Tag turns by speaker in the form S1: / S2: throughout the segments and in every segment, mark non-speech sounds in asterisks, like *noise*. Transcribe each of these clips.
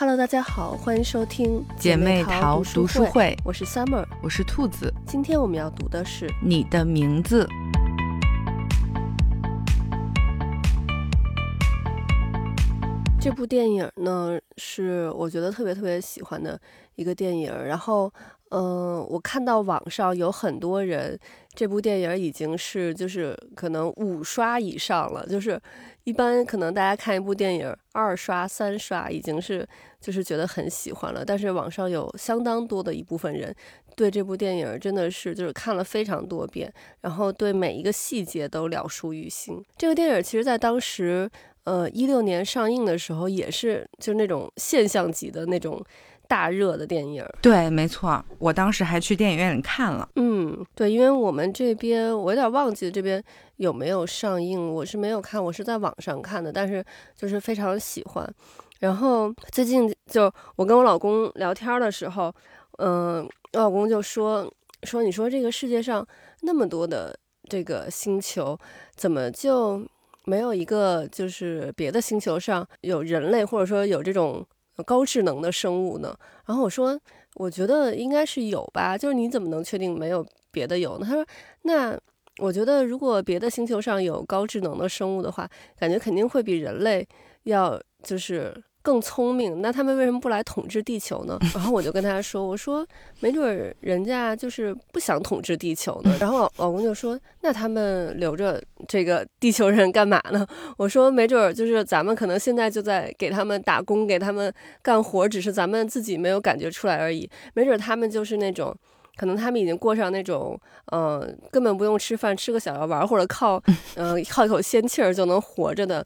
S1: Hello，大家好，欢迎收听
S2: 姐妹淘读书会，
S1: 我是 Summer，
S2: 我是兔子。
S1: 今天我们要读的是
S2: 你的名字。
S1: 这部电影呢，是我觉得特别特别喜欢的一个电影。然后，嗯，我看到网上有很多人，这部电影已经是就是可能五刷以上了。就是一般可能大家看一部电影二刷、三刷已经是就是觉得很喜欢了。但是网上有相当多的一部分人对这部电影真的是就是看了非常多遍，然后对每一个细节都了熟于心。这个电影其实在当时。呃，一六年上映的时候也是，就是那种现象级的那种大热的电影。
S2: 对，没错，我当时还去电影院里看了。
S1: 嗯，对，因为我们这边我有点忘记这边有没有上映，我是没有看，我是在网上看的，但是就是非常喜欢。然后最近就我跟我老公聊天的时候，嗯，我老公就说说，你说这个世界上那么多的这个星球，怎么就？没有一个就是别的星球上有人类，或者说有这种高智能的生物呢？然后我说，我觉得应该是有吧。就是你怎么能确定没有别的有呢？他说，那我觉得如果别的星球上有高智能的生物的话，感觉肯定会比人类要就是。更聪明，那他们为什么不来统治地球呢？然后我就跟他说：“我说没准人家就是不想统治地球呢。”然后老公就说：“那他们留着这个地球人干嘛呢？”我说：“没准就是咱们可能现在就在给他们打工，给他们干活，只是咱们自己没有感觉出来而已。没准他们就是那种，可能他们已经过上那种，嗯，根本不用吃饭，吃个小药丸或者靠，嗯，靠一口仙气儿就能活着的。”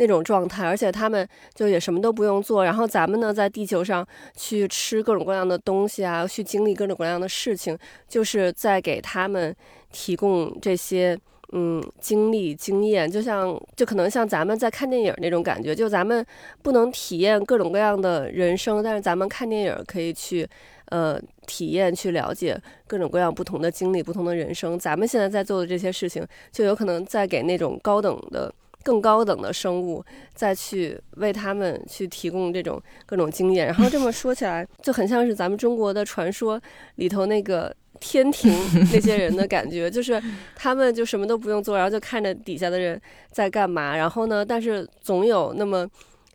S1: 那种状态，而且他们就也什么都不用做，然后咱们呢，在地球上去吃各种各样的东西啊，去经历各种各样的事情，就是在给他们提供这些嗯经历经验，就像就可能像咱们在看电影那种感觉，就咱们不能体验各种各样的人生，但是咱们看电影可以去呃体验去了解各种各样不同的经历、不同的人生。咱们现在在做的这些事情，就有可能在给那种高等的。更高等的生物再去为他们去提供这种各种经验，然后这么说起来就很像是咱们中国的传说里头那个天庭那些人的感觉，*laughs* 就是他们就什么都不用做，然后就看着底下的人在干嘛，然后呢，但是总有那么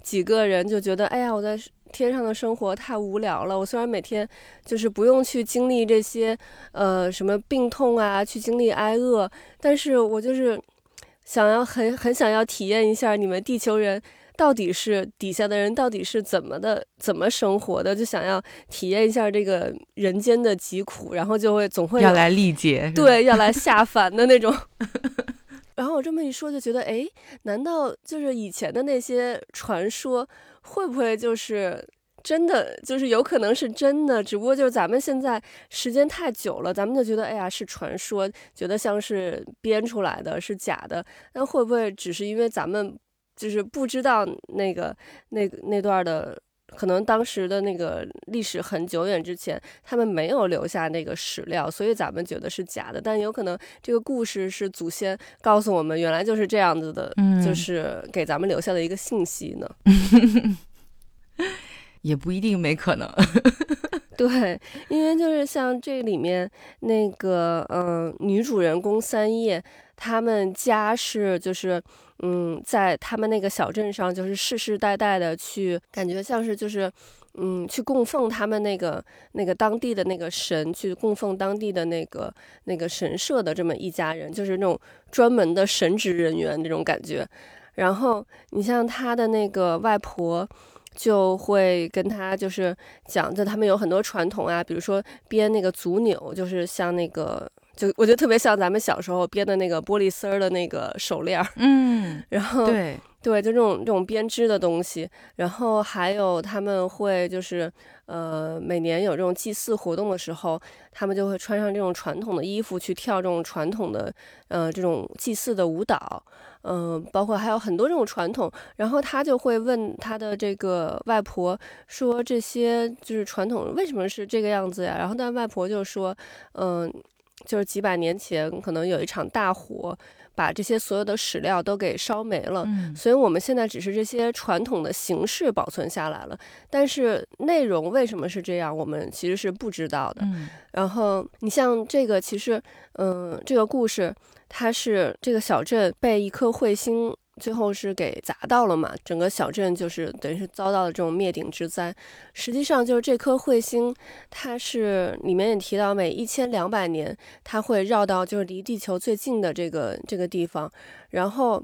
S1: 几个人就觉得，哎呀，我在天上的生活太无聊了。我虽然每天就是不用去经历这些呃什么病痛啊，去经历挨饿，但是我就是。想要很很想要体验一下你们地球人到底是底下的人到底是怎么的怎么生活的，就想要体验一下这个人间的疾苦，然后就会总会
S2: 要来历劫，
S1: 对，要来下 *laughs* 凡的那种。*laughs* 然后我这么一说，就觉得，哎，难道就是以前的那些传说会不会就是？真的就是有可能是真的，只不过就是咱们现在时间太久了，咱们就觉得哎呀是传说，觉得像是编出来的，是假的。那会不会只是因为咱们就是不知道那个那那段的，可能当时的那个历史很久远之前，他们没有留下那个史料，所以咱们觉得是假的。但有可能这个故事是祖先告诉我们，原来就是这样子的，就是给咱们留下的一个信息呢。*laughs*
S2: 也不一定没可能，*laughs*
S1: 对，因为就是像这里面那个，嗯，女主人公三叶，他们家是就是，嗯，在他们那个小镇上，就是世世代代的去，感觉像是就是，嗯，去供奉他们那个那个当地的那个神，去供奉当地的那个那个神社的这么一家人，就是那种专门的神职人员那种感觉。然后你像他的那个外婆。就会跟他就是讲，就他们有很多传统啊，比如说编那个足纽，就是像那个，就我觉得特别像咱们小时候编的那个玻璃丝儿的那个手链儿，
S2: 嗯，
S1: 然后
S2: 对
S1: 对，就这种这种编织的东西，然后还有他们会就是呃，每年有这种祭祀活动的时候，他们就会穿上这种传统的衣服去跳这种传统的呃这种祭祀的舞蹈。嗯，包括还有很多这种传统，然后他就会问他的这个外婆说：“这些就是传统为什么是这个样子呀？”然后但外婆就说：“嗯，就是几百年前可能有一场大火，把这些所有的史料都给烧没了。
S2: 嗯
S1: 所以我们现在只是这些传统的形式保存下来了，但是内容为什么是这样，我们其实是不知道的。
S2: 嗯
S1: 然后你像这个，其实，嗯、这个故事它是这个小镇被一颗彗星最后是给砸到了嘛，整个小镇就是等于是遭到了这种灭顶之灾。实际上就是这颗彗星，它是里面也提到每一千两百年它会绕到就是离地球最近的这个这个地方，然后。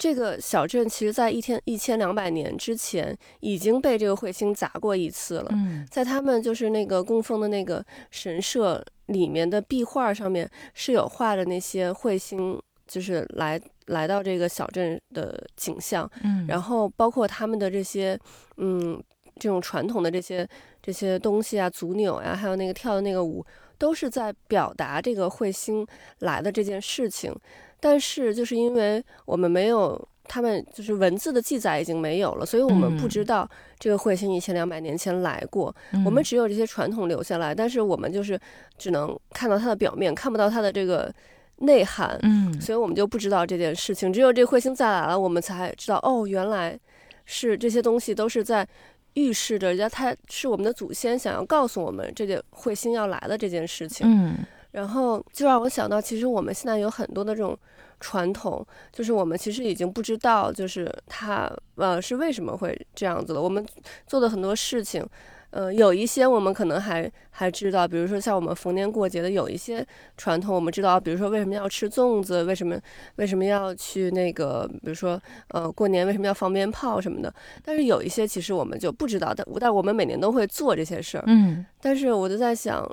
S1: 这个小镇其实，在一天一千两百年之前已经被这个彗星砸过一次了。
S2: 嗯
S1: 在他们就是那个供奉的那个神社里面的壁画上面是有画的那些彗星，就是来来到这个小镇的景象，
S2: 嗯，
S1: 然后包括他们的这些嗯这种传统的这些这些东西啊，足扭呀、还有那个跳的那个舞，都是在表达这个彗星来的这件事情。但是就是因为我们没有。他们就是文字的记载已经没有了，所以我们不
S2: 嗯
S1: 知道这个彗星一千两百年前来过。
S2: 嗯
S1: 我们只有这些传统留下来，但是我们就是只能看到它的表面，看不到它的这个内涵，
S2: 嗯
S1: 所以我们就不知道这件事情。只有这彗星再来了，我们才知道哦，原来是这些东西都是在预示着，人家他是我们的祖先想要告诉我们这件彗星要来的这件事情。
S2: 嗯
S1: 然后就让我想到，其实我们现在有很多的这种传统，就是我们其实已经不知道，就是它呃是为什么会这样子了。我们做的很多事情，呃，有一些我们可能还还知道，比如说像我们逢年过节的有一些传统，我们知道，比如说为什么要吃粽子，为什么为什么要去那个，比如说呃过年为什么要放鞭炮什么的。但是有一些其实我们就不知道，但但我们每年都会做这些事儿。
S2: 嗯
S1: 但是我就在想，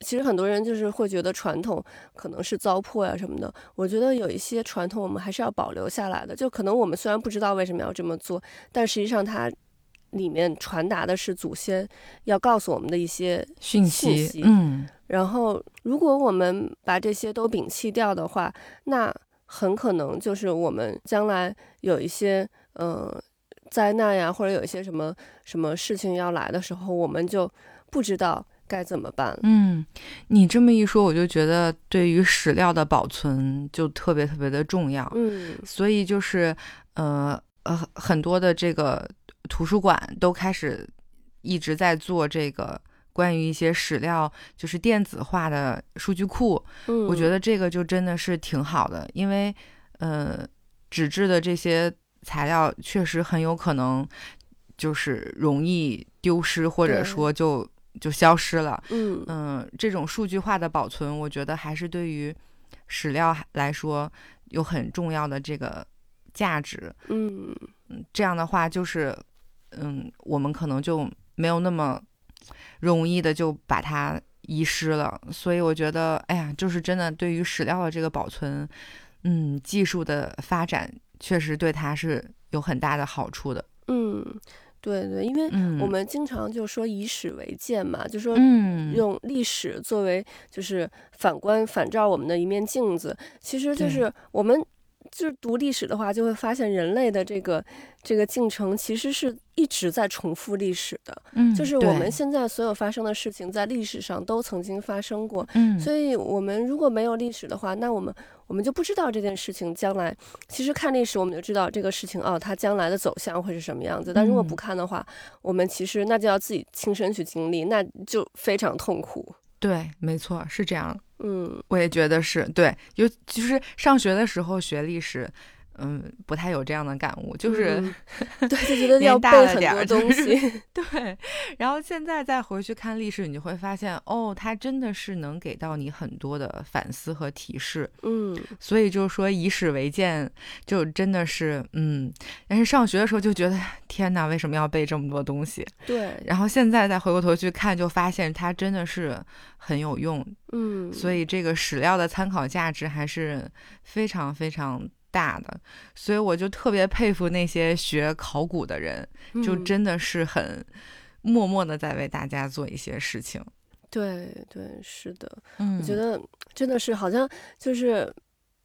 S1: 其实很多人就是会觉得传统可能是糟粕呀什么的。我觉得有一些传统我们还是要保留下来的。就可能我们虽然不知道为什么要这么做，但实际上它里面传达的是祖先要告诉我们的一些。
S2: 讯
S1: 信息
S2: 息，嗯
S1: 然后，如果我们把这些都摒弃掉的话，那很可能就是我们将来有一些呃灾难呀，或者有一些什么什么事情要来的时候，我们就不知道该怎么办。
S2: 嗯，你这么一说，我就觉得对于史料的保存就特别特别的重要。
S1: 嗯
S2: 所以就是呃呃，很多的这个图书馆都开始一直在做这个关于一些史料，就是电子化的数据库。
S1: 嗯，
S2: 我觉得这个就真的是挺好的，因为呃，纸质的这些材料确实很有可能就是容易丢失，或者说就就消失了。
S1: 嗯
S2: 嗯，这种数据化的保存，我觉得还是对于史料来说有很重要的这个价值。
S1: 嗯
S2: 嗯，这样的话就是，嗯，我们可能就没有那么容易的就把它遗失了。所以我觉得，哎呀，就是真的对于史料的这个保存，嗯，技术的发展确实对它是有很大的好处的。
S1: 嗯，对对，因为
S2: 嗯，
S1: 我们经常就说以史为鉴嘛，就说
S2: 嗯
S1: 用历史作为就是反观反照我们的一面镜子。其实就是我们就是读历史的话，就会发现人类的这个这个进程其实是一直在重复历史的，
S2: 嗯
S1: 就是我们现在所有发生的事情，在历史上都曾经发生过。
S2: 嗯，
S1: 所以，我们如果没有历史的话，那我们我们就不知道这件事情将来。其实看历史，我们就知道这个事情哦，它将来的走向会是什么样子。但如果不
S2: 嗯
S1: 看的话，我们其实那就要自己亲身去经历，那就非常痛苦。
S2: 对，没错，是这样。
S1: 嗯。
S2: 我也觉得是对，尤其是上学的时候学历史，嗯，不太有这样的感悟，就是、*laughs*
S1: 嗯对，就觉得要背很多东
S2: 儿就是
S1: 西。*laughs*
S2: 对。然后现在再回去看历史，你就会发现，哦，它真的是能给到你很多的反思和提示。
S1: 嗯
S2: 所以就是说以史为鉴，就真的是，嗯。但是上学的时候就觉得，天哪，为什么要背这么多东西？
S1: 对，
S2: 然后现在再回过头去看，就发现它真的是很有用。
S1: 嗯，
S2: 所以这个史料的参考价值还是非常非常大的，所以我就特别佩服那些学考古的人，就
S1: 嗯
S2: 真的是很默默的在为大家做一些事情。
S1: 对对是的。
S2: 嗯
S1: 我觉得真的是好像就是，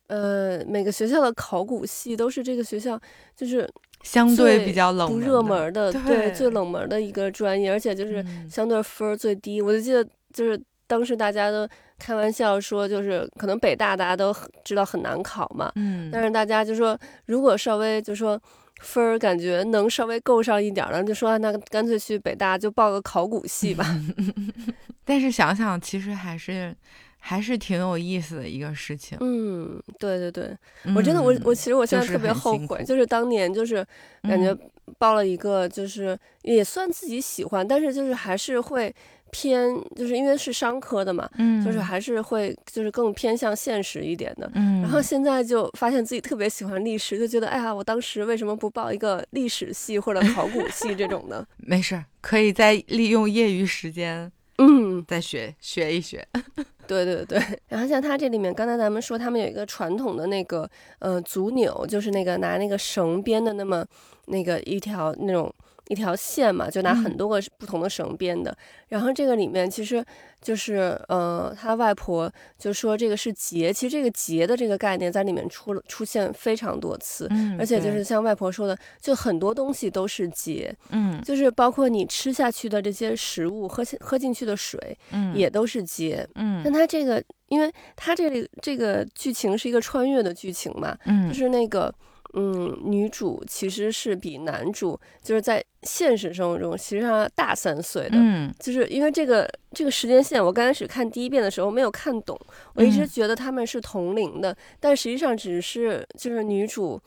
S1: 呃，每个学校的考古系都是这个学校就是
S2: 相对比较冷
S1: 不热
S2: 门的对
S1: 对最冷门的一个专业，而且就是
S2: 嗯
S1: 相对分儿最低。我就记得就是当时大家都开玩笑说，就是可能北大大家都知道很难考嘛，
S2: 嗯，
S1: 但是大家就说，如果稍微就说分儿感觉能稍微够上一点儿了，就说那干脆去北大就报个考古系吧。*laughs* *laughs*
S2: 但是想想，其实还是还是挺有意思的一个事情。
S1: 嗯，对对对，我真的我我其实我现在特别后悔，就是当年就是感觉报了一个就是也算自己喜欢，但是就是还是会。偏就是因为是商科的嘛，嗯，就是还是会就是更偏向现实一点的，嗯，然后现在就发现自己特别喜欢历史，就觉得哎呀，我当时为什么不报一个历史系或者考古系这种的？*laughs*
S2: 没事，可以再利用业余时间，
S1: 嗯，
S2: 再学学一学。*laughs*
S1: 对对对，然后像它这里面，刚才咱们说他们有一个传统的那个呃足钮，就是那个拿那个绳编的那么那个一条那种。一条线嘛，就拿很多个不同的绳编的。然后这个里面其实就是，呃，他外婆就说这个是结。其实这个结的这个概念在里面出了出现非常多次，
S2: 嗯，
S1: 而且就是像外婆说的，就很多东西都是结，
S2: 嗯，
S1: 就是包括你吃下去的这些食物，喝喝进去的水，
S2: 嗯，
S1: 也都是结，
S2: 嗯。
S1: 但他这个，因为他这里这个剧情是一个穿越的剧情嘛，
S2: 嗯，
S1: 就是那个。嗯，女主其实是比男主就是在现实生活中其实上大三岁的，
S2: 嗯，
S1: 就是因为这个这个时间线，我刚开始看第一遍的时候没有看懂，我一直觉得他们是同龄的，但实际上只是就是女主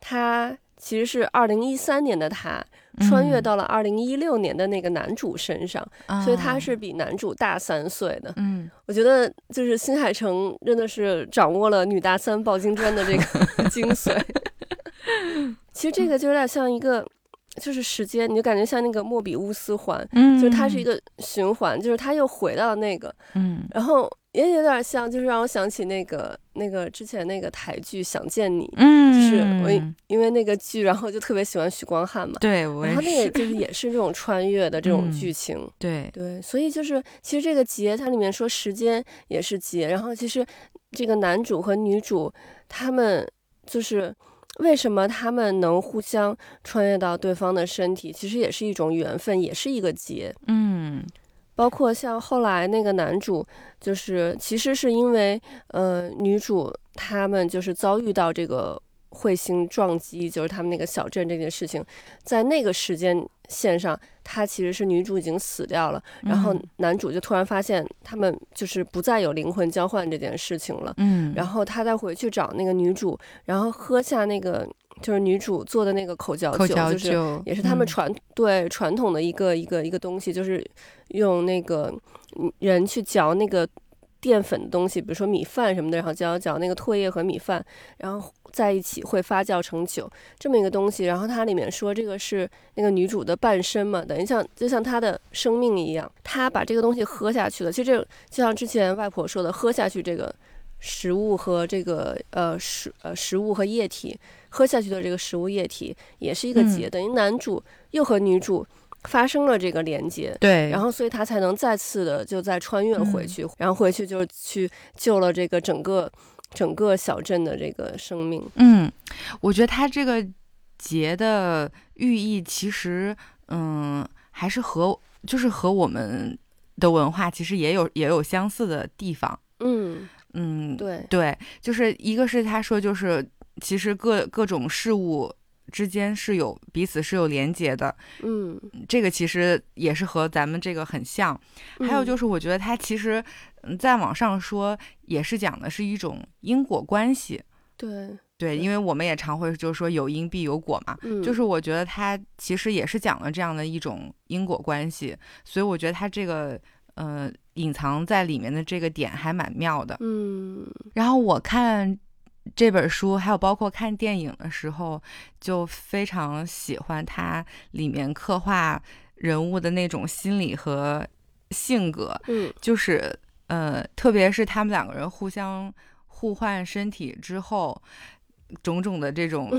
S1: 她其实是二零一三年的她穿越到了二零一六年的那个男主身上，所以他是比男主大三岁的。
S2: 嗯，
S1: 我觉得就是新海诚真的是掌握了女大三抱金砖的这个 *laughs* 精髓。其实这个就有点像一个，就是时间，你就感觉像那个莫比乌斯环，
S2: 嗯，
S1: 就是它是一个循环，就是它又回到那个，
S2: 嗯，
S1: 然后也有点像，就是让我想起那个那个之前那个台剧《想见你》，
S2: 嗯，
S1: 就是我因为那个剧，然后就特别喜欢许光汉嘛，
S2: 对，
S1: 然后那个就是也是这种穿越的这种剧情，
S2: 对
S1: 对，所以就是其实这个节它里面说时间也是节，然后其实这个男主和女主他们就是。为什么他们能互相穿越到对方的身体？其实也是一种缘分，也是一个劫。
S2: 嗯，
S1: 包括像后来那个男主，就是其实是因为，呃，女主他们就是遭遇到这个。彗星撞击就是他们那个小镇这件事情，在那个时间线上，他其实是女主已经死掉了，然后男主就突然发现他们就是不再有灵魂交换这件事情了。
S2: 嗯，
S1: 然后他再回去找那个女主，然后喝下那个就是女主做的那个口嚼酒，就是也是他们传对传统的一个一个一个东西，就是用那个人去嚼那个。淀粉的东西，比如说米饭什么的，然后嚼嚼那个唾液和米饭，然后在一起会发酵成酒，这么一个东西。然后它里面说这个是那个女主的半身嘛，等于像就像她的生命一样，她把这个东西喝下去了。其实这就像之前外婆说的，喝下去这个食物和这个呃食呃食物和液体，喝下去的这个食物液体也是一个结，等于男主又和女主。发生了这个连接，
S2: 对，
S1: 然后所以他才能再次的就再穿越回去，然后回去就去救了这个整个整个小镇的这个生命。
S2: 嗯，我觉得他这个结的寓意其实，嗯，还是和就是和我们的文化其实也有也有相似的地方。
S1: 嗯
S2: 嗯，
S1: 对
S2: 对，就是一个是他说就是其实各各种事物。之间是有彼此是有连接的，
S1: 嗯，
S2: 这个其实也是和咱们这个很像。还有就是，我觉得它其实，嗯，再往上说，也是讲的是一种因果关系。
S1: 对
S2: 对，因为我们也常会就是说有因必有果嘛，就是我觉得它其实也是讲了这样的一种因果关系，所以我觉得它这个呃隐藏在里面的这个点还蛮妙的。
S1: 嗯，
S2: 然后我看。这本书还有包括看电影的时候，就非常喜欢它里面刻画人物的那种心理和性格。
S1: 嗯，
S2: 就是呃，特别是他们两个人互相互换身体之后。种种的这种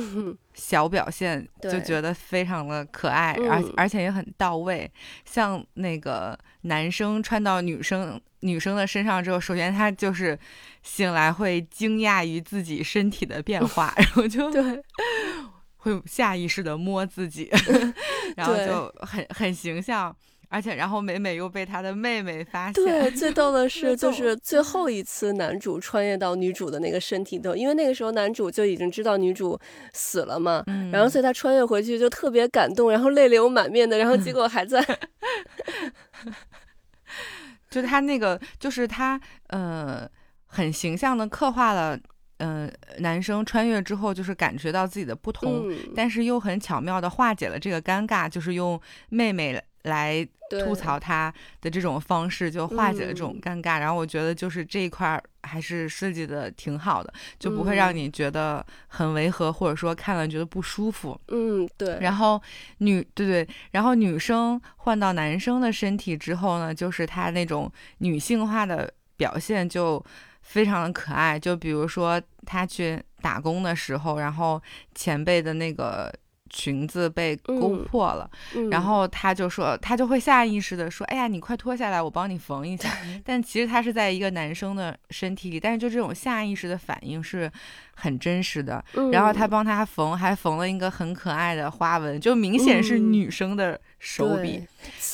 S2: 小表现，就觉得非常的可爱，而而且也很到位。像那个男生穿到女生女生的身上之后，首先他就是醒来会惊讶于自己身体的变化，然后就
S1: 对，
S2: 会下意识的摸自己，*laughs* 然后就很很形象。而且然后美美又被他的妹妹发现。
S1: 对，最逗的 *laughs* 是，就是最后一次男主穿越到女主的那个身体头，因为那个时候男主就已经知道女主死了嘛，
S2: 嗯
S1: 然后所以他穿越回去就特别感动，然后泪流满面的，然后结果还在，*laughs*
S2: 就他那个，就是他呃，很形象的刻画了，呃，男生穿越之后就是感觉到自己的不同，
S1: 嗯，
S2: 但是又很巧妙的化解了这个尴尬，就是用妹妹来吐槽他的这种方式，就化解了这种
S1: 嗯
S2: 尴尬。然后我觉得就是这一块儿还是设计的挺好的，就不会让
S1: 嗯
S2: 你觉得很违和，或者说看了觉得不舒服。
S1: 嗯，对，
S2: 然后女对对，然后女生换到男生的身体之后呢，就是他那种女性化的表现就非常的可爱。就比如说他去打工的时候，然后前辈的那个裙子被勾
S1: 嗯
S2: 破了，
S1: 嗯。
S2: 然后他就说，他就会下意识的说：“哎呀，你快脱下来，我帮你缝一下。”但其实他是在一个男生的身体里，但是就这种下意识的反应是很真实的。然后他
S1: 嗯。
S2: 帮他缝，还缝了一个很可爱的花纹，就明显是
S1: 嗯。
S2: 女生的手笔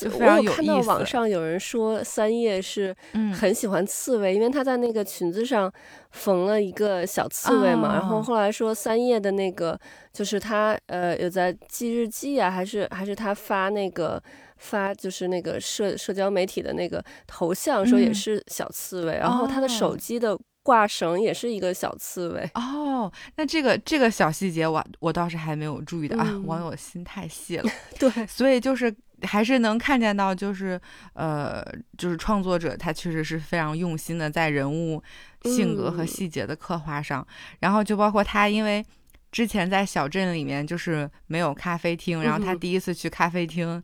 S1: 我
S2: 常有
S1: 有看到网上有人说三叶是
S2: 嗯
S1: 很喜欢刺猬，因为他在那个裙子上缝了一个小刺猬嘛。然后
S2: 啊
S1: 后来说三叶的那个就是他呃有在记日记啊，还是还是他发那个发就是那个社社交媒体的那个头像，说也
S2: 嗯
S1: 是小刺猬。然后他的手
S2: 哦
S1: 机的挂绳也是一个小刺猬。
S2: 哦，那这个这个小细节我我倒是还没有注意到、啊，
S1: 嗯
S2: 网友心太细了，*laughs*
S1: 对，
S2: 所以就是还是能看见到，就是呃，就是创作者他确实是非常用心的在人物性格和
S1: 嗯
S2: 细节的刻画上，然后就包括他因为。之前在小镇里面就是没有咖啡厅，然后他第一次去咖啡厅，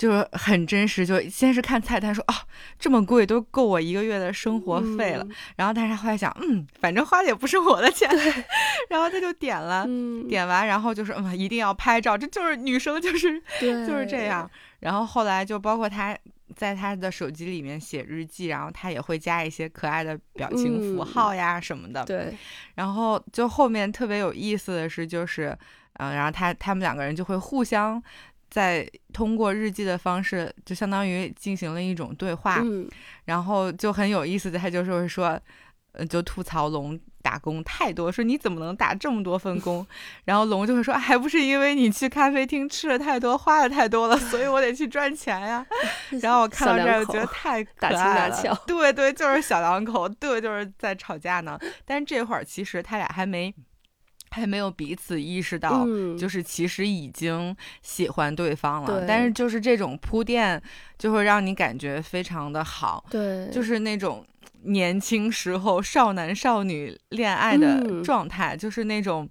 S2: 就是很真实，就先是看菜单说哦这么贵都够我一个月的生活费了，
S1: 嗯
S2: 然后但是他后来想，嗯，反正花的也不是我的钱，*laughs* 然后他就点了，
S1: 嗯，
S2: 点完然后就说，嗯，一定要拍照，这就是女生就是，就是这样。然后后来就包括他在他的手机里面写日记，然后他也会加一些可爱的表情符
S1: 嗯
S2: 号呀什么的。
S1: 对，
S2: 然后就后面特别有意思的是，就是，嗯、然后他他们两个人就会互相。在通过日记的方式，就相当于进行了一种对话，
S1: 嗯，
S2: 然后就很有意思的，他就是会说，呃，就吐槽龙打工太多，说你怎么能打这么多份工？*laughs* 然后龙就会说，还不是因为你去咖啡厅吃了太多，花了太多了，所以我得去赚钱呀。*laughs* 然后我看到这儿就觉得太可爱了，对对，就是小两口，对，就是在吵架呢。但是这会儿其实他俩还没还没有彼此意识到，
S1: 嗯
S2: 就是其实已经喜欢对方了。
S1: 对
S2: 但是就是这种铺垫，就会让你感觉非常的好。
S1: 对，
S2: 就是那种年轻时候少男少女恋爱的
S1: 嗯
S2: 状态，就是那种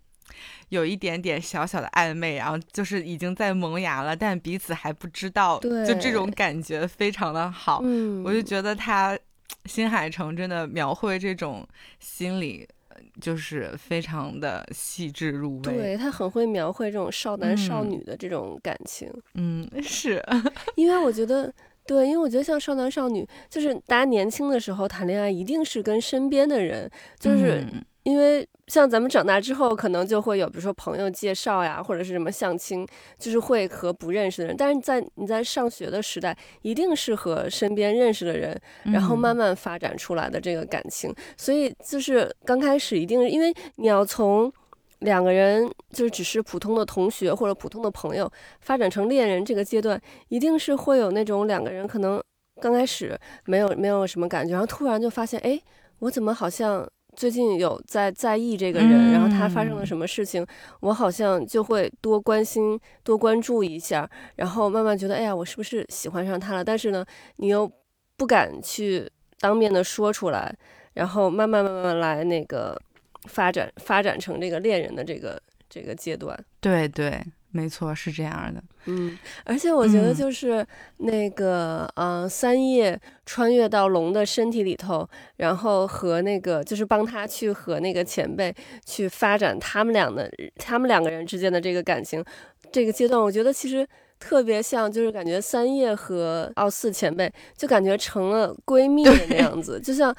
S2: 有一点点小小的暧昧，然后就是已经在萌芽了，但彼此还不知道，
S1: 对
S2: 就这种感觉非常的好。
S1: 嗯，
S2: 我就觉得他新海诚真的描绘这种心理，呃就是非常的细致入微。
S1: 对他很会描绘这种少男少
S2: 嗯
S1: 女的这种感情，
S2: 嗯，是，*laughs*
S1: 因为我觉得。对，因为我觉得像少男少女，就是大家年轻的时候谈恋爱，一定是跟身边的人，就是
S2: 嗯
S1: 因为像咱们长大之后，可能就会有，比如说朋友介绍呀，或者是什么相亲，就是会和不认识的人。但是在你在上学的时代，一定是和身边认识的人，然后慢
S2: 嗯
S1: 慢发展出来的这个感情。所以就是刚开始一定因为你要从两个人就是只是普通的同学或者普通的朋友，发展成恋人这个阶段，一定是会有那种两个人可能刚开始没有没有什么感觉，然后突然就发现，哎，我怎么好像最近有在在意这个人，然后他发生了
S2: 嗯
S1: 什么事情，我好像就会多关心、多关注一下，然后慢慢觉得，哎呀，我是不是喜欢上他了？但是呢，你又不敢去当面的说出来，然后慢慢慢慢来那个发展发展成这个恋人的这个这个阶段。
S2: 对对，没错，是这样的。
S1: 嗯，而且我觉得
S2: 嗯
S1: 就是那个，呃，三叶穿越到龙的身体里头，然后和那个就是帮他去和那个前辈去发展他们俩的他们两个人之间的这个感情，这个阶段，我觉得其实特别像，就是感觉三叶和奥四前辈就感觉成了闺蜜的那样子，就像。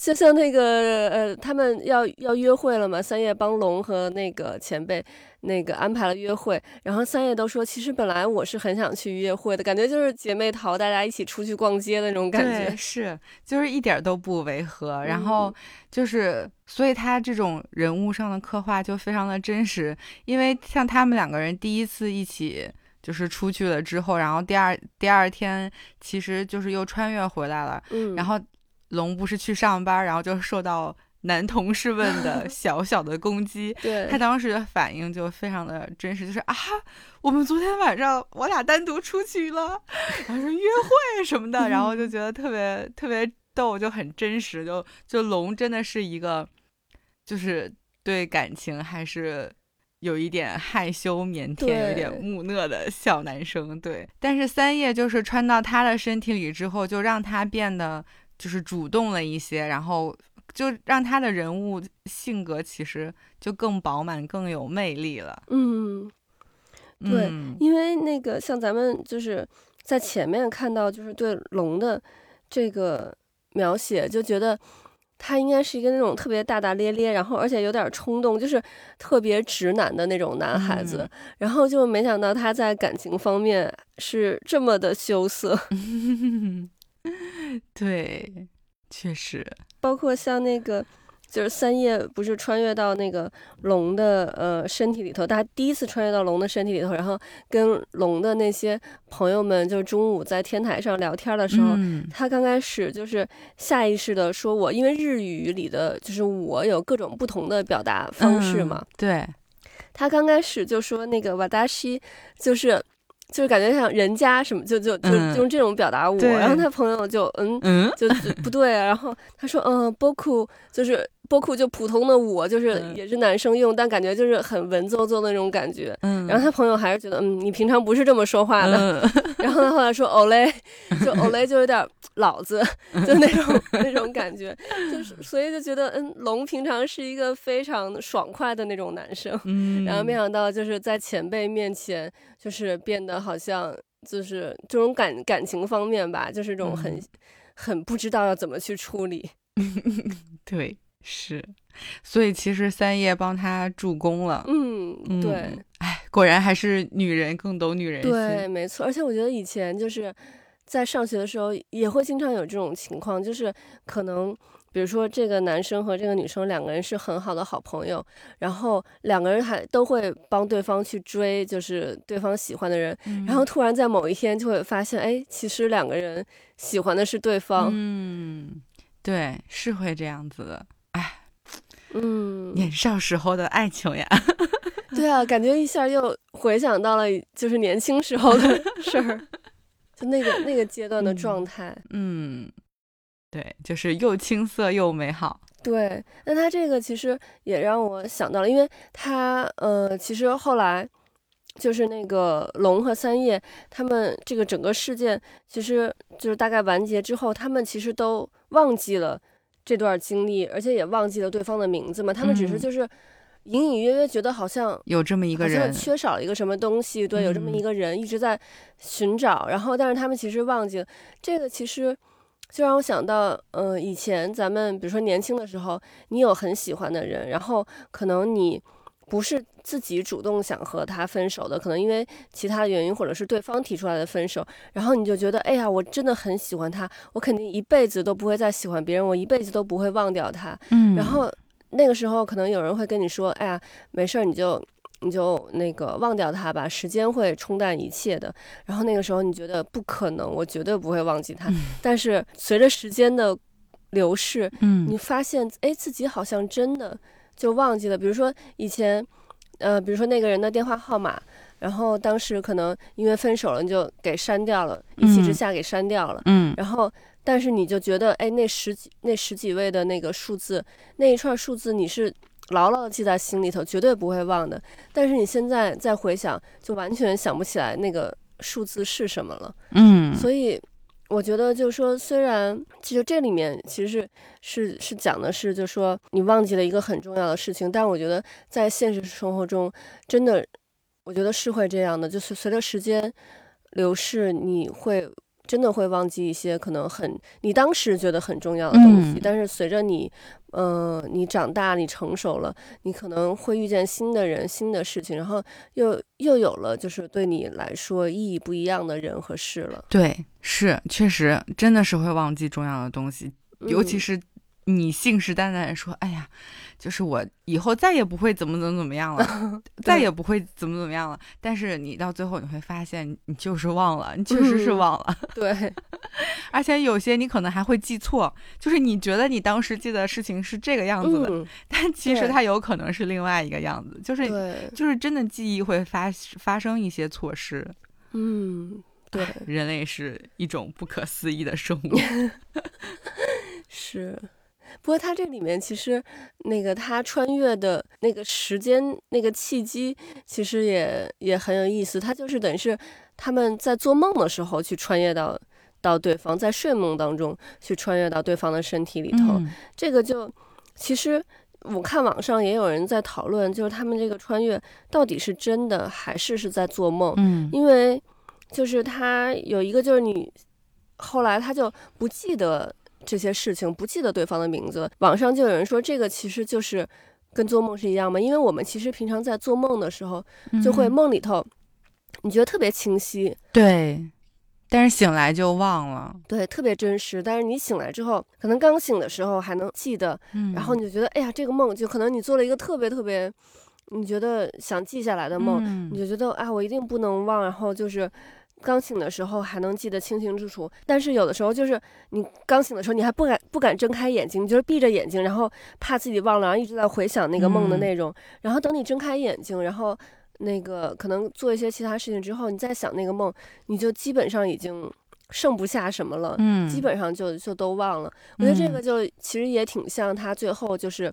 S1: 就像那个呃，他们要要约会了嘛，三叶帮龙和那个前辈那个安排了约会，然后三叶都说，其实本来我是很想去约会的，感觉就是姐妹淘，大家一起出去逛街的那种感觉，*laughs*
S2: 是，就是一点都不违和，然后就是，所以他这种人物上的刻画就非常的真实，因为像他们两个人第一次一起。就是出去了之后，然后第二第二天，其实就是又穿越回来了。
S1: 嗯，
S2: 然后龙不是去上班，然后就受到男同事们的 *laughs* 小小的攻击。
S1: 对，
S2: 他当时的反应就非常的真实，就是啊，我们昨天晚上我俩单独出去了，然后说约会什么的，然后就觉得特别特别逗，就很真实。就就龙真的是一个，就是对感情还是。有一点害羞腼腆、有点木讷的小男生，对。但是三叶就是穿到他的身体里之后，就让他变得就是主动了一些，然后就让他的人物性格其实就更饱满、更有魅力了。
S1: 嗯，对，因为那个像咱们就是在前面看到就是对龙的这个描写，就觉得。他应该是一个那种特别大大咧咧，然后而且有点冲动，就是特别直男的那种男孩子。然后就没想到他在感情方面是这么的羞涩。*laughs* *laughs*
S2: 对，确实，
S1: 包括像那个。就是三叶不是穿越到那个龙的呃身体里头，他第一次穿越到龙的身体里头，然后跟龙的那些朋友们，就是中午在天台上聊天的时候，他刚开始就是下意识的说我，因为日语里的就是我有各种不同的表达方式嘛，
S2: 对，
S1: 他刚开始就说那个瓦达西，就是就是感觉像人家什么，就就就用这种表达我，然后他朋友就嗯嗯，就不对，然后他说嗯包括就是。包括就普通的我，就是也是男生用，但感觉就是很文绉绉的那种感觉。嗯，然后他朋友还是觉得，嗯，你平常不是这么说话的。*laughs* 然后他后来说，欧雷，就欧雷就有点老子，*laughs* 就那种那种感觉，就是所以就觉得，嗯，龙平常是一个非常爽快的那种男生。嗯，*laughs* 然后没想到就是在前辈面前，就是变得好像就是这种感感情方面吧，就是这种很很不知道要怎么去处理。
S2: 对。是，所以其实三叶帮他助攻了。
S1: 嗯，对，
S2: 哎，果然还是女人更懂女人心。
S1: 对，没错。而且我觉得以前就是在上学的时候，也会经常有这种情况，就是可能比如说这个男生和这个女生两个人是很好的好朋友，然后两个人还都会帮对方去追，就是对方喜欢的人，然后突然在某一天就会发现，哎，其实两个人喜欢的是对方。
S2: 嗯，对，是会这样子的。
S1: 嗯，
S2: 年少时候的爱情呀，*laughs*
S1: 对啊，感觉一下又回想到了就是年轻时候的 *laughs* 事儿，就那个那个阶段的状态。
S2: 嗯，对，就是又青涩又美好。
S1: 对，那他这个其实也让我想到了，因为他呃，其实后来就是那个龙和三叶他们这个整个事件，其实就是大概完结之后，他们其实都忘记了。这段经历，而且也忘记了对方的名字嘛？他们只是就是隐隐约约觉得好像
S2: 有这么一个人，
S1: 缺少了一个什么东西。对，有这么一个人一直在寻找，然后但是他们其实忘记了这个，其实就让我想到，嗯，以前咱们比如说年轻的时候，你有很喜欢的人，然后可能你。不是自己主动想和他分手的，可能因为其他的原因，或者是对方提出来的分手，然后你就觉得，哎呀，我真的很喜欢他，我肯定一辈子都不会再喜欢别人，我一辈子都不会忘掉他。
S2: 嗯，
S1: 然后那个时候可能有人会跟你说，哎呀，没事儿，你就你就那个忘掉他吧，时间会冲淡一切的。然后那个时候你觉得不可能，我绝对不会忘记他。*laughs* 但是随着时间的流逝，
S2: 嗯，
S1: 你发现，哎，自己好像真的。就忘记了，比如说以前，呃，比如说那个人的电话号码，然后当时可能因为分手了，你就给删掉了，一气之下给删掉了。
S2: 嗯。
S1: 然后，但是你就觉得，哎，那十几那十几位的那个数字，那一串数字，你是牢牢的记在心里头，绝对不会忘的。但是你现在再回想，就完全想不起来那个数字是什么了。
S2: 嗯。
S1: 所以。我觉得就是说，虽然其实这里面其实是是是讲的是，就是说你忘记了一个很重要的事情，但我觉得在现实生活中，真的，我觉得是会这样的，就是随着时间流逝，你会真的会忘记一些可能很你当时觉得很重要的东西，
S2: 嗯
S1: 但是随着你，呃，你长大，你成熟了，你可能会遇见新的人、新的事情，然后又又有了就是对你来说意义不一样的人和事了。
S2: 对，是确实真的是会忘记重要的东西，尤其
S1: 嗯
S2: 是你信誓旦旦地说，哎呀，就是我以后再也不会怎么怎么怎么样了，*laughs* 再也不会怎么怎么样了。但是你到最后你会发现，你就是忘了，你确实是
S1: 嗯
S2: 忘了，
S1: 对，*laughs*
S2: 而且有些你可能还会记错，就是你觉得你当时记得事情是这个样子的，
S1: 嗯，
S2: 但其实它有可能是另外一个样子，就是，就是真的记忆会发发生一些错失。
S1: 嗯，对，*laughs*
S2: 人类是一种不可思议的生物。
S1: 是。不过它这里面其实那个他穿越的那个时间那个契机，其实也也很有意思。他就是等于是他们在做梦的时候去穿越到到对方，在睡梦当中去穿越到对方的身体里头。
S2: 嗯
S1: 这个就其实我看网上也有人在讨论，就是他们这个穿越到底是真的还是是在做梦？
S2: 嗯
S1: 因为就是他有一个就是你后来他就不记得这些事情，不记得对方的名字。网上就有人说这个其实就是跟做梦是一样嘛，因为我们其实平常在做梦的时候，就会
S2: 嗯
S1: 梦里头你觉得特别清晰，
S2: 对，但是醒来就忘了。
S1: 对，特别真实。但是你醒来之后，可能刚醒的时候还能记得，
S2: 嗯
S1: 然后你就觉得哎呀，这个梦就可能你做了一个特别特别你觉得想记下来的梦，
S2: 嗯
S1: 你就觉得啊，我一定不能忘，然后就是刚醒的时候还能记得清清楚楚。但是有的时候就是你刚醒的时候，你还不敢不敢睁开眼睛，你就是闭着眼睛，然后怕自己忘了，然后一直在回想那个梦的
S2: 嗯
S1: 内容。然后等你睁开眼睛，然后那个可能做一些其他事情之后，你再想那个梦，你就基本上已经剩不下什么了。
S2: 嗯，
S1: 基本上就就都忘了。我觉得这个
S2: 嗯
S1: 就其实也挺像他最后就是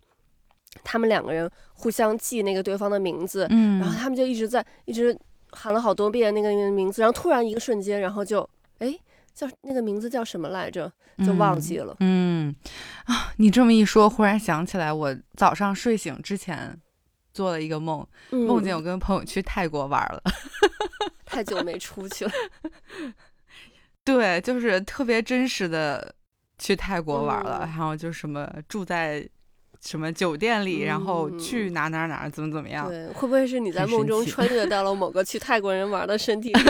S1: 他们两个人互相记那个对方的名字，
S2: 嗯，
S1: 然后他们就一直在一直喊了好多遍那个名字，然后突然一个瞬间，然后就哎叫那个名字叫什么来着，就忘记了。
S2: 嗯啊，你这么一说，忽然想起来，我早上睡醒之前做了一个梦，
S1: 嗯，
S2: 梦见我跟朋友去泰国玩了。*laughs*
S1: 太久没出去了。
S2: 对，就是特别真实的去泰国玩了，
S1: 嗯
S2: 然后就什么住在什么酒店里，然后
S1: 嗯
S2: 去哪哪哪怎么怎么样。
S1: 对，会不会是你在梦中穿越到了某个去泰国人玩的身体里？*laughs*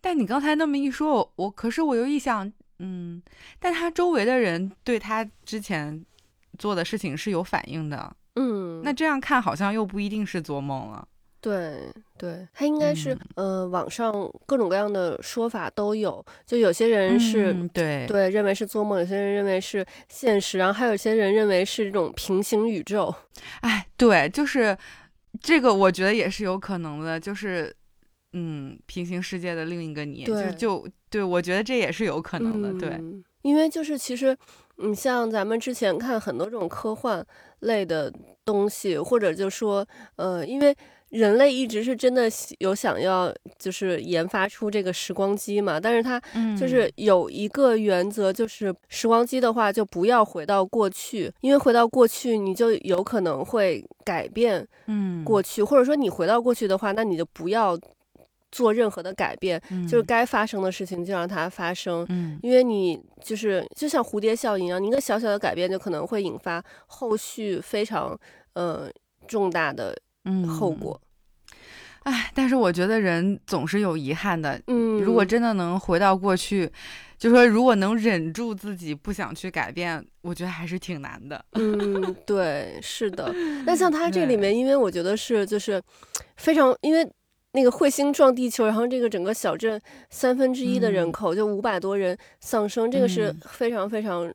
S2: 但你刚才那么一说，我我可是我又一想，嗯，但他周围的人对他之前做的事情是有反应的，
S1: 嗯，
S2: 那这样看好像又不一定是做梦了。
S1: 对对，它应该是、
S2: 嗯。
S1: 呃，网上各种各样的说法都有，就有些人是、
S2: 嗯对。
S1: 对认为是做梦，有些人认为是现实，然后还有些人认为是这种平行宇宙。*laughs*
S2: 哎，对，就是这个，我觉得也是有可能的，就是嗯，平行世界的另一个你，就
S1: 对。
S2: 就对我觉得这也是有可能的，对，
S1: 嗯，因为就是其实，你像咱们之前看很多这种科幻类的东西，或者就说，呃，因为人类一直是真的有想要就是研发出这个时光机嘛，但是它
S2: 嗯。
S1: 就是有一个原则，就是时光机的话就不要回到过去，因为回到过去你就有可能会改变
S2: 嗯。
S1: 过去，或者说你回到过去的话，那你就不要做任何的改变，就是该发生的事情就让它发生。
S2: 嗯。
S1: 因为你就是就像蝴蝶效应一样，你一个小小的改变就可能会引发后续非常呃重大的
S2: 嗯
S1: 后果。
S2: 哎，但是我觉得人总是有遗憾的。
S1: 嗯，
S2: 如果真的能回到过去，就说如果能忍住自己不想去改变，我觉得还是挺难的。
S1: 嗯，对，是的。*laughs* 那像他这里面，因为我觉得是就是非常，因为那个彗星撞地球，然后这个整个小镇三分之一的人
S2: 嗯
S1: 口、就五百多人丧生，这个是
S2: 嗯
S1: 非常非常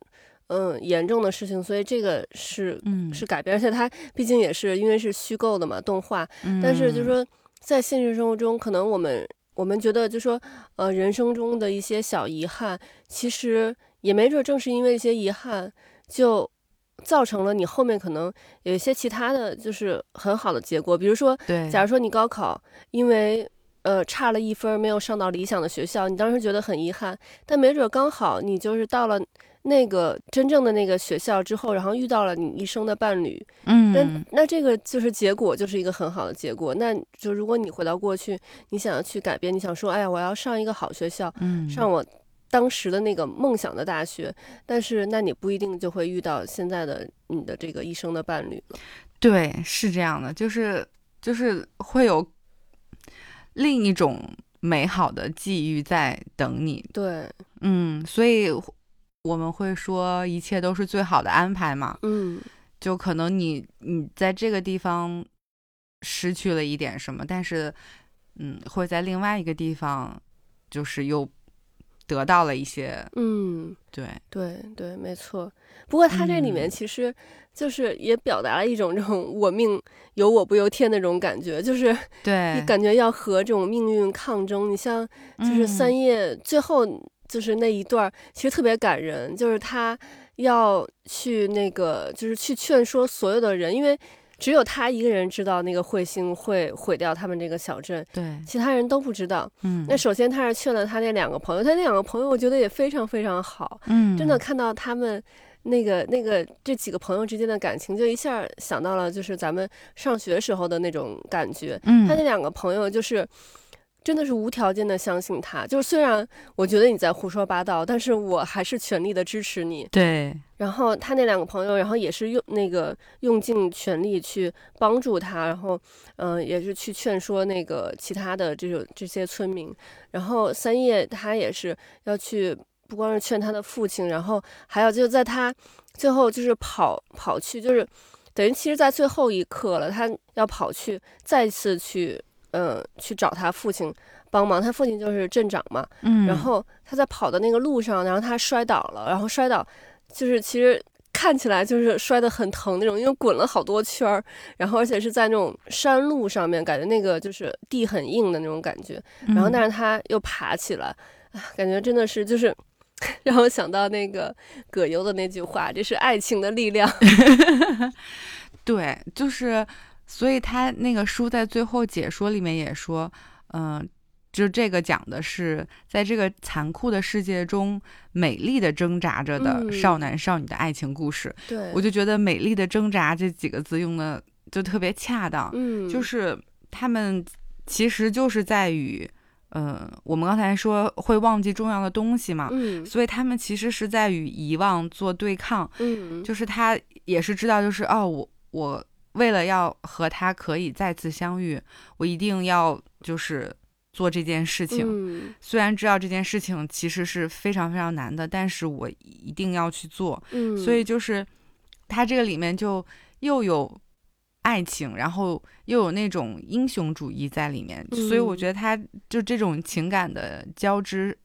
S1: 嗯严重的事情，所以这个是
S2: 嗯。
S1: 是改编，而且它毕竟也是因为是虚构的嘛，动画，但是就
S2: 是
S1: 说在现实生活中，可能我们我们觉得就说呃人生中的一些小遗憾，其实也没准正是因为一些遗憾，就造成了你后面可能有一些其他的就是很好的结果。比如说，
S2: 对，
S1: 假如说你高考因为呃差了一分，没有上到理想的学校，你当时觉得很遗憾，但没准刚好你就是到了那个真正的那个学校之后，然后遇到了你一生的伴侣，
S2: 嗯，
S1: 那那这个就是结果，就是一个很好的结果。那就如果你回到过去，你想要去改变，你想说，哎呀，我要上一个好学校，
S2: 嗯
S1: 上我当时的那个梦想的大学，但是那你不一定就会遇到现在的你的这个一生的伴侣了。
S2: 对，是这样的，就是就是会有另一种美好的际遇在等你。
S1: 对，
S2: 嗯，所以我们会说一切都是最好的安排嘛。
S1: 嗯，
S2: 就可能你你在这个地方失去了一点什么，但是嗯，会在另外一个地方就是又得到了一些。
S1: 嗯，
S2: 对，
S1: 对对，没错。不过他这里面
S2: 嗯
S1: 其实就是也表达了一种这种我命由我不由天那种感觉，就是
S2: 对
S1: 你，感觉要和这种命运抗争。你像就是三
S2: 嗯
S1: 叶最后就是那一段儿，其实特别感人，就是他要去那个就是去劝说所有的人，因为只有他一个人知道那个彗星会毁掉他们这个小镇，
S2: 对，
S1: 其他人都不知道。
S2: 嗯，
S1: 那首先他是劝了他那两个朋友，他那两个朋友我觉得也非常非常好，
S2: 嗯，
S1: 真的看到他们。那个、那个，这几个朋友之间的感情，就一下想到了，就是咱们上学时候的那种感觉。
S2: 嗯，
S1: 他那两个朋友就是真的是无条件的相信他，就是虽然我觉得你在胡说八道，但是我还是全力的支持你。
S2: 对，
S1: 然后他那两个朋友，然后也是用那个用尽全力去帮助他，然后嗯、呃也是去劝说那个其他的这种这些村民。然后三叶他也是要去，不光是劝他的父亲，然后还有就在他最后就是跑跑去，就是等于其实，在最后一刻了，他要跑去再次去嗯、呃去找他父亲帮忙。他父亲就是镇长嘛，
S2: 嗯，
S1: 然后他在跑的那个路上，然后他摔倒了，然后摔倒就是其实看起来就是摔得很疼那种，因为滚了好多圈儿，然后而且是在那种山路上面，感觉那个就是地很硬的那种感觉，然后
S2: 嗯
S1: 但是他又爬起来，啊，感觉真的是就是。*laughs* 让我想到那个葛优的那句话：“这是爱情的力量。*laughs*
S2: 对，就是，所以他那个书在最后解说里面也说，嗯、就这个讲的是在这个残酷的世界中，美丽的挣扎着的
S1: 嗯
S2: 少男少女的爱情故事。”
S1: 对，
S2: 我就觉得“美丽的挣扎”这几个字用的就特别恰当，
S1: 嗯，
S2: 就是他们其实就是在与，嗯、我们刚才说会忘记重要的东西嘛，
S1: 嗯
S2: 所以他们其实是在与遗忘做对抗。
S1: 嗯，
S2: 就是他也是知道，就是哦，我我为了要和他可以再次相遇，我一定要就是做这件事情。
S1: 嗯
S2: 虽然知道这件事情其实是非常非常难的，但是我一定要去做。
S1: 嗯，
S2: 所以就是他这个里面就又有爱情，然后又有那种英雄主义在里面，所以我
S1: 嗯
S2: 觉得他就这种情感的交织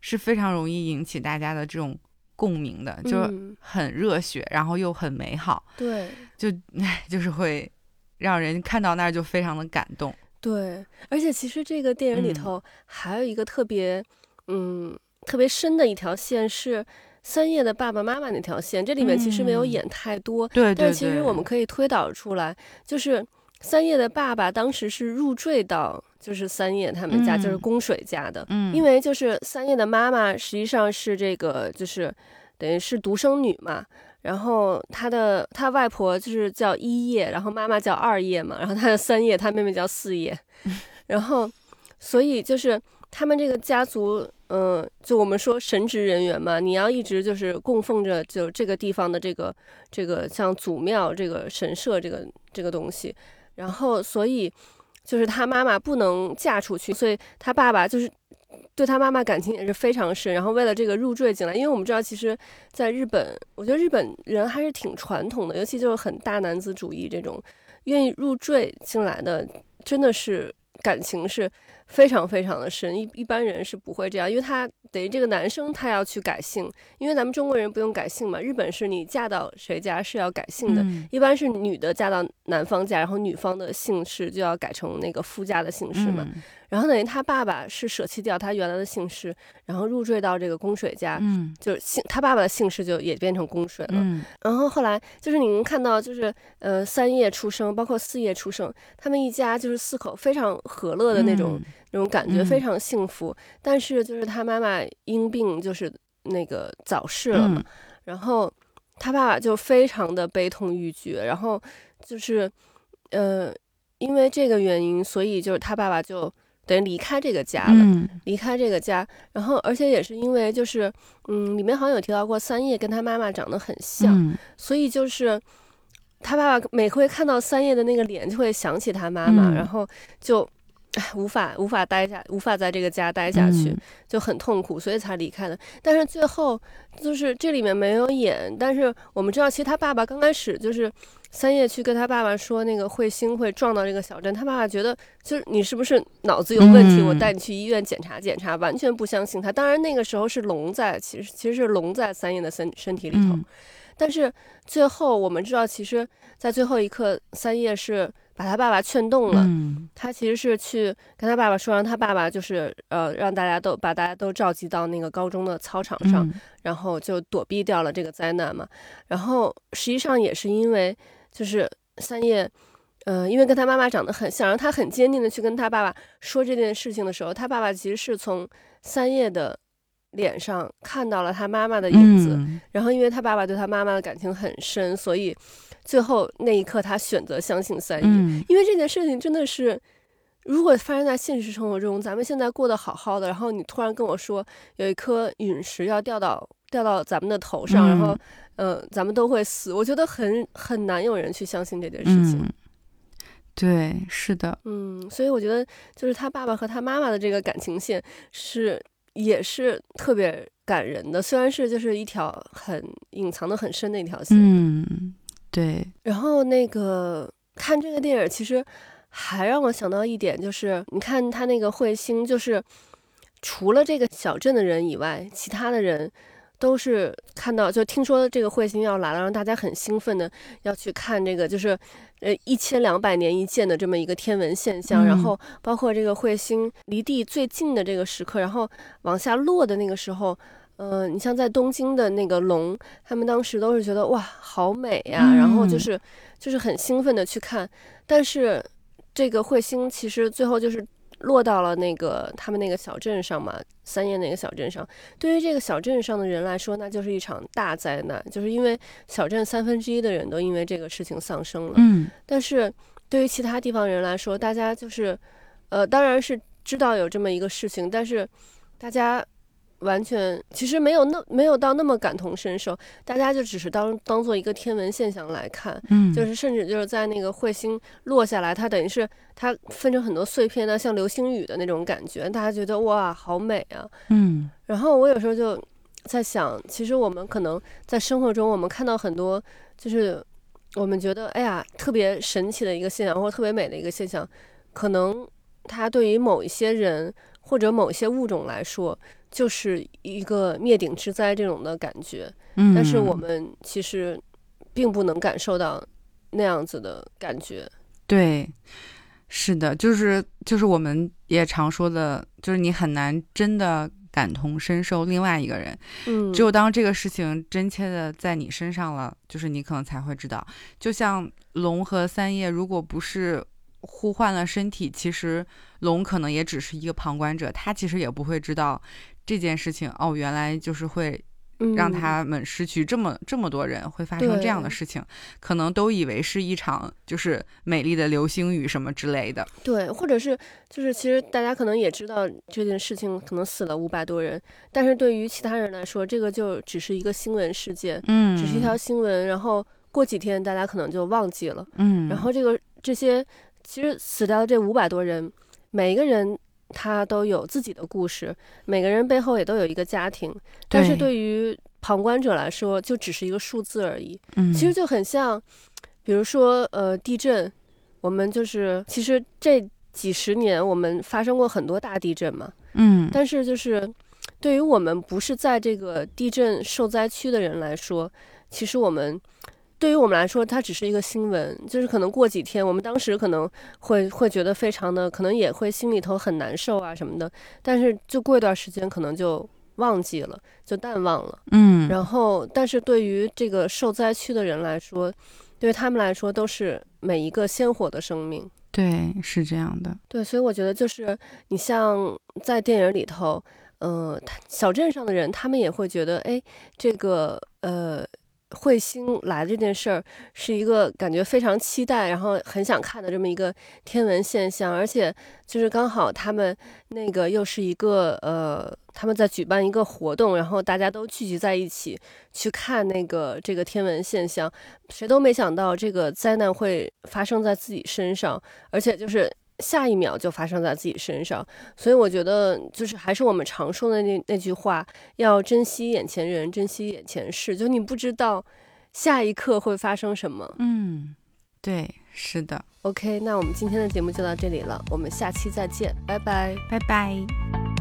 S2: 是非常容易引起大家的这种共鸣的，就很热血，然后又很美好，
S1: 对。
S2: 就唉就是会让人看到那儿就非常的感动。
S1: 对，而且其实这个电影里
S2: 嗯。
S1: 头还有一个特别，嗯，特别深的一条线是三叶的爸爸妈妈那条线。这里面其实没有
S2: 嗯。
S1: 演太多，
S2: 对对
S1: 但其实我们可以推导出来，就是三叶的爸爸当时是入赘到就是三叶他们家，就是
S2: 嗯
S1: 宫水家的，
S2: 嗯，
S1: 因为就是三叶的妈妈实际上是这个就是等于是独生女嘛。然后她的她外婆就是叫一叶，然后妈妈叫二叶嘛，然后她的三叶，她妹妹叫四叶，*laughs* 然后所以就是他们这个家族，嗯、就我们说神职人员嘛，你要一直就是供奉着就这个地方的这个这个像祖庙这个神社这个这个东西，然后所以就是他妈妈不能嫁出去，所以他爸爸就是对他妈妈感情也是非常深，然后为了这个入赘进来，因为我们知道，其实在日本，我觉得日本人还是挺传统的，尤其就是很大男子主义这种，愿意入赘进来的，真的是感情是非常非常的深，一一般人是不会这样，因为他等于这个男生他要去改姓，因为咱们中国人不用改姓嘛，日本是你嫁到谁家是要改姓的，
S2: 嗯
S1: 一般是女的嫁到男方家，然后女方的姓氏就要改成那个夫家的姓氏嘛。
S2: 嗯
S1: 然后等于他爸爸是舍弃掉他原来的姓氏，然后入赘到这个宫水家，
S2: 嗯
S1: 就是姓他爸爸的姓氏就也变成宫水了。
S2: 嗯
S1: 然后后来就是你能看到，就是呃三叶出生，包括四叶出生，他们一家就是四口非常和乐的那种、
S2: 嗯
S1: 那那种感觉，
S2: 嗯。
S1: 非常幸福。但是就是他妈妈因病就是那个早逝了嘛，
S2: 嗯。
S1: 然后他爸爸就非常的悲痛欲绝，然后就是呃，因为这个原因，所以就是他爸爸就等于离开这个家了。
S2: 嗯。
S1: 离开这个家，然后而且也是因为就是，嗯，里面好像有提到过三叶跟他妈妈长得很像，
S2: 嗯。
S1: 所以就是他爸爸每回看到三叶的那个脸，就会想起他妈妈，
S2: 嗯。
S1: 然后就唉无法无法待下，无法在这个家待下去，
S2: 嗯
S1: 就很痛苦，所以才离开的。但是最后就是这里面没有演，但是我们知道，其实他爸爸刚开始就是三叶去跟他爸爸说那个彗星会撞到这个小镇，他爸爸觉得就是你是不是脑子有问题？
S2: 嗯
S1: 我带你去医院检查检查，完全不相信他。当然那个时候是龙在，其实其实是龙在三叶的身身体里头，
S2: 嗯
S1: 但是最后我们知道，其实在最后一刻，三叶是把他爸爸劝动了。
S2: 嗯
S1: 他其实是去跟他爸爸说，让他爸爸就是呃，让大家都把大家都召集到那个高中的操场上，
S2: 嗯
S1: 然后就躲避掉了这个灾难嘛。然后实际上也是因为就是三叶，呃，因为跟他妈妈长得很像，然后他很坚定的去跟他爸爸说这件事情的时候，他爸爸其实是从三叶的脸上看到了他妈妈的影子。
S2: 嗯
S1: 然后因为他爸爸对他妈妈的感情很深，所以最后那一刻他选择相信三姨。
S2: 嗯
S1: 因为这件事情真的是，如果发生在现实生活中，咱们现在过得好好的，然后你突然跟我说有一颗陨石要掉到掉到咱们的头上，然后
S2: 嗯
S1: 呃，咱们都会死，我觉得很很难有人去相信这件事情。
S2: 嗯，对，是的，
S1: 嗯，所以我觉得就是他爸爸和他妈妈的这个感情线是也是特别感人的，虽然是就是一条很隐藏的很深的一条线。
S2: 嗯，对，
S1: 然后那个看这个电影，其实还让我想到一点，就是你看他那个彗星，就是除了这个小镇的人以外，其他的人都是看到，就听说这个彗星要来了，让大家很兴奋的要去看这个，就是呃一千两百年一见的这么一个天文现象。然
S2: 嗯
S1: 后包括这个彗星离地最近的这个时刻，然后往下落的那个时候。呃，你像在东京的那个龙，他们当时都是觉得哇，好美呀、然后就
S2: 嗯
S1: 是就是很兴奋的去看，但是这个彗星其实最后就是落到了那个他们那个小镇上嘛，三叶那个小镇上。对于这个小镇上的人来说，那就是一场大灾难，就是因为小镇三分之一的人都因为这个事情丧生了。
S2: 嗯
S1: 但是对于其他地方人来说，大家就是，呃，当然是知道有这么一个事情，但是大家完全其实没有那没有到那么感同身受，大家就只是当当做一个天文现象来看，
S2: 嗯，
S1: 就是甚至就是在那个彗星落下来，它等于是它分成很多碎片呢，像流星雨的那种感觉，大家觉得哇，好美啊！
S2: 嗯
S1: 然后我有时候就在想，其实我们可能在生活中，我们看到很多就是我们觉得哎呀特别神奇的一个现象，或者特别美的一个现象，可能它对于某一些人或者某一些物种来说，就是一个灭顶之灾这种的感觉。
S2: 嗯，
S1: 但是我们其实并不能感受到那样子的感觉。
S2: 对，是的，就是就是我们也常说的，就是你很难真的感同身受另外一个人，
S1: 嗯，
S2: 只有当这个事情真切的在你身上了，就是你可能才会知道。就像龙和三叶，如果不是互换了身体，其实龙可能也只是一个旁观者，他其实也不会知道这件事情。哦，原来就是会让
S1: 嗯
S2: 他们失去这么这么多人，会发生这样的事情，可能都以为是一场就是美丽的流星雨什么之类的。
S1: 对，或者是就是其实大家可能也知道这件事情可能死了五百多人，但是对于其他人来说，这个就只是一个新闻事件，
S2: 嗯，
S1: 只是一条新闻，然后过几天大家可能就忘记了。
S2: 嗯，
S1: 然后这个这些其实死掉的这五百多人，每一个人他都有自己的故事，每个人背后也都有一个家庭，但是对于旁观者来说，就只是一个数字而已。
S2: 嗯，
S1: 其实就很像，比如说呃地震，我们就是其实这几十年我们发生过很多大地震嘛，
S2: 嗯，
S1: 但是就是对于我们不是在这个地震受灾区的人来说，其实我们。对于我们来说，它只是一个新闻，就是可能过几天，我们当时可能会会觉得非常的，可能也会心里头很难受啊什么的，但是就过一段时间，可能就忘记了，就淡忘了。
S2: 嗯，
S1: 然后，但是对于这个受灾区的人来说，对于他们来说都是每一个鲜活的生命。
S2: 对，是这样的。
S1: 对，所以我觉得就是你像在电影里头，呃，小镇上的人，他们也会觉得，哎，这个呃。彗星来这件事儿是一个感觉非常期待，然后很想看的这么一个天文现象，而且就是刚好他们那个又是一个呃，他们在举办一个活动，然后大家都聚集在一起去看那个这个天文现象，谁都没想到这个灾难会发生在自己身上，而且就是。下一秒就发生在自己身上，所以我觉得就是还是我们常说的那那句话，要珍惜眼前人，珍惜眼前事。就你不知道下一刻会发生什么。
S2: 嗯，对，是的。
S1: OK，那我们今天的节目就到这里了，我们下期再见，拜拜，
S2: 拜拜。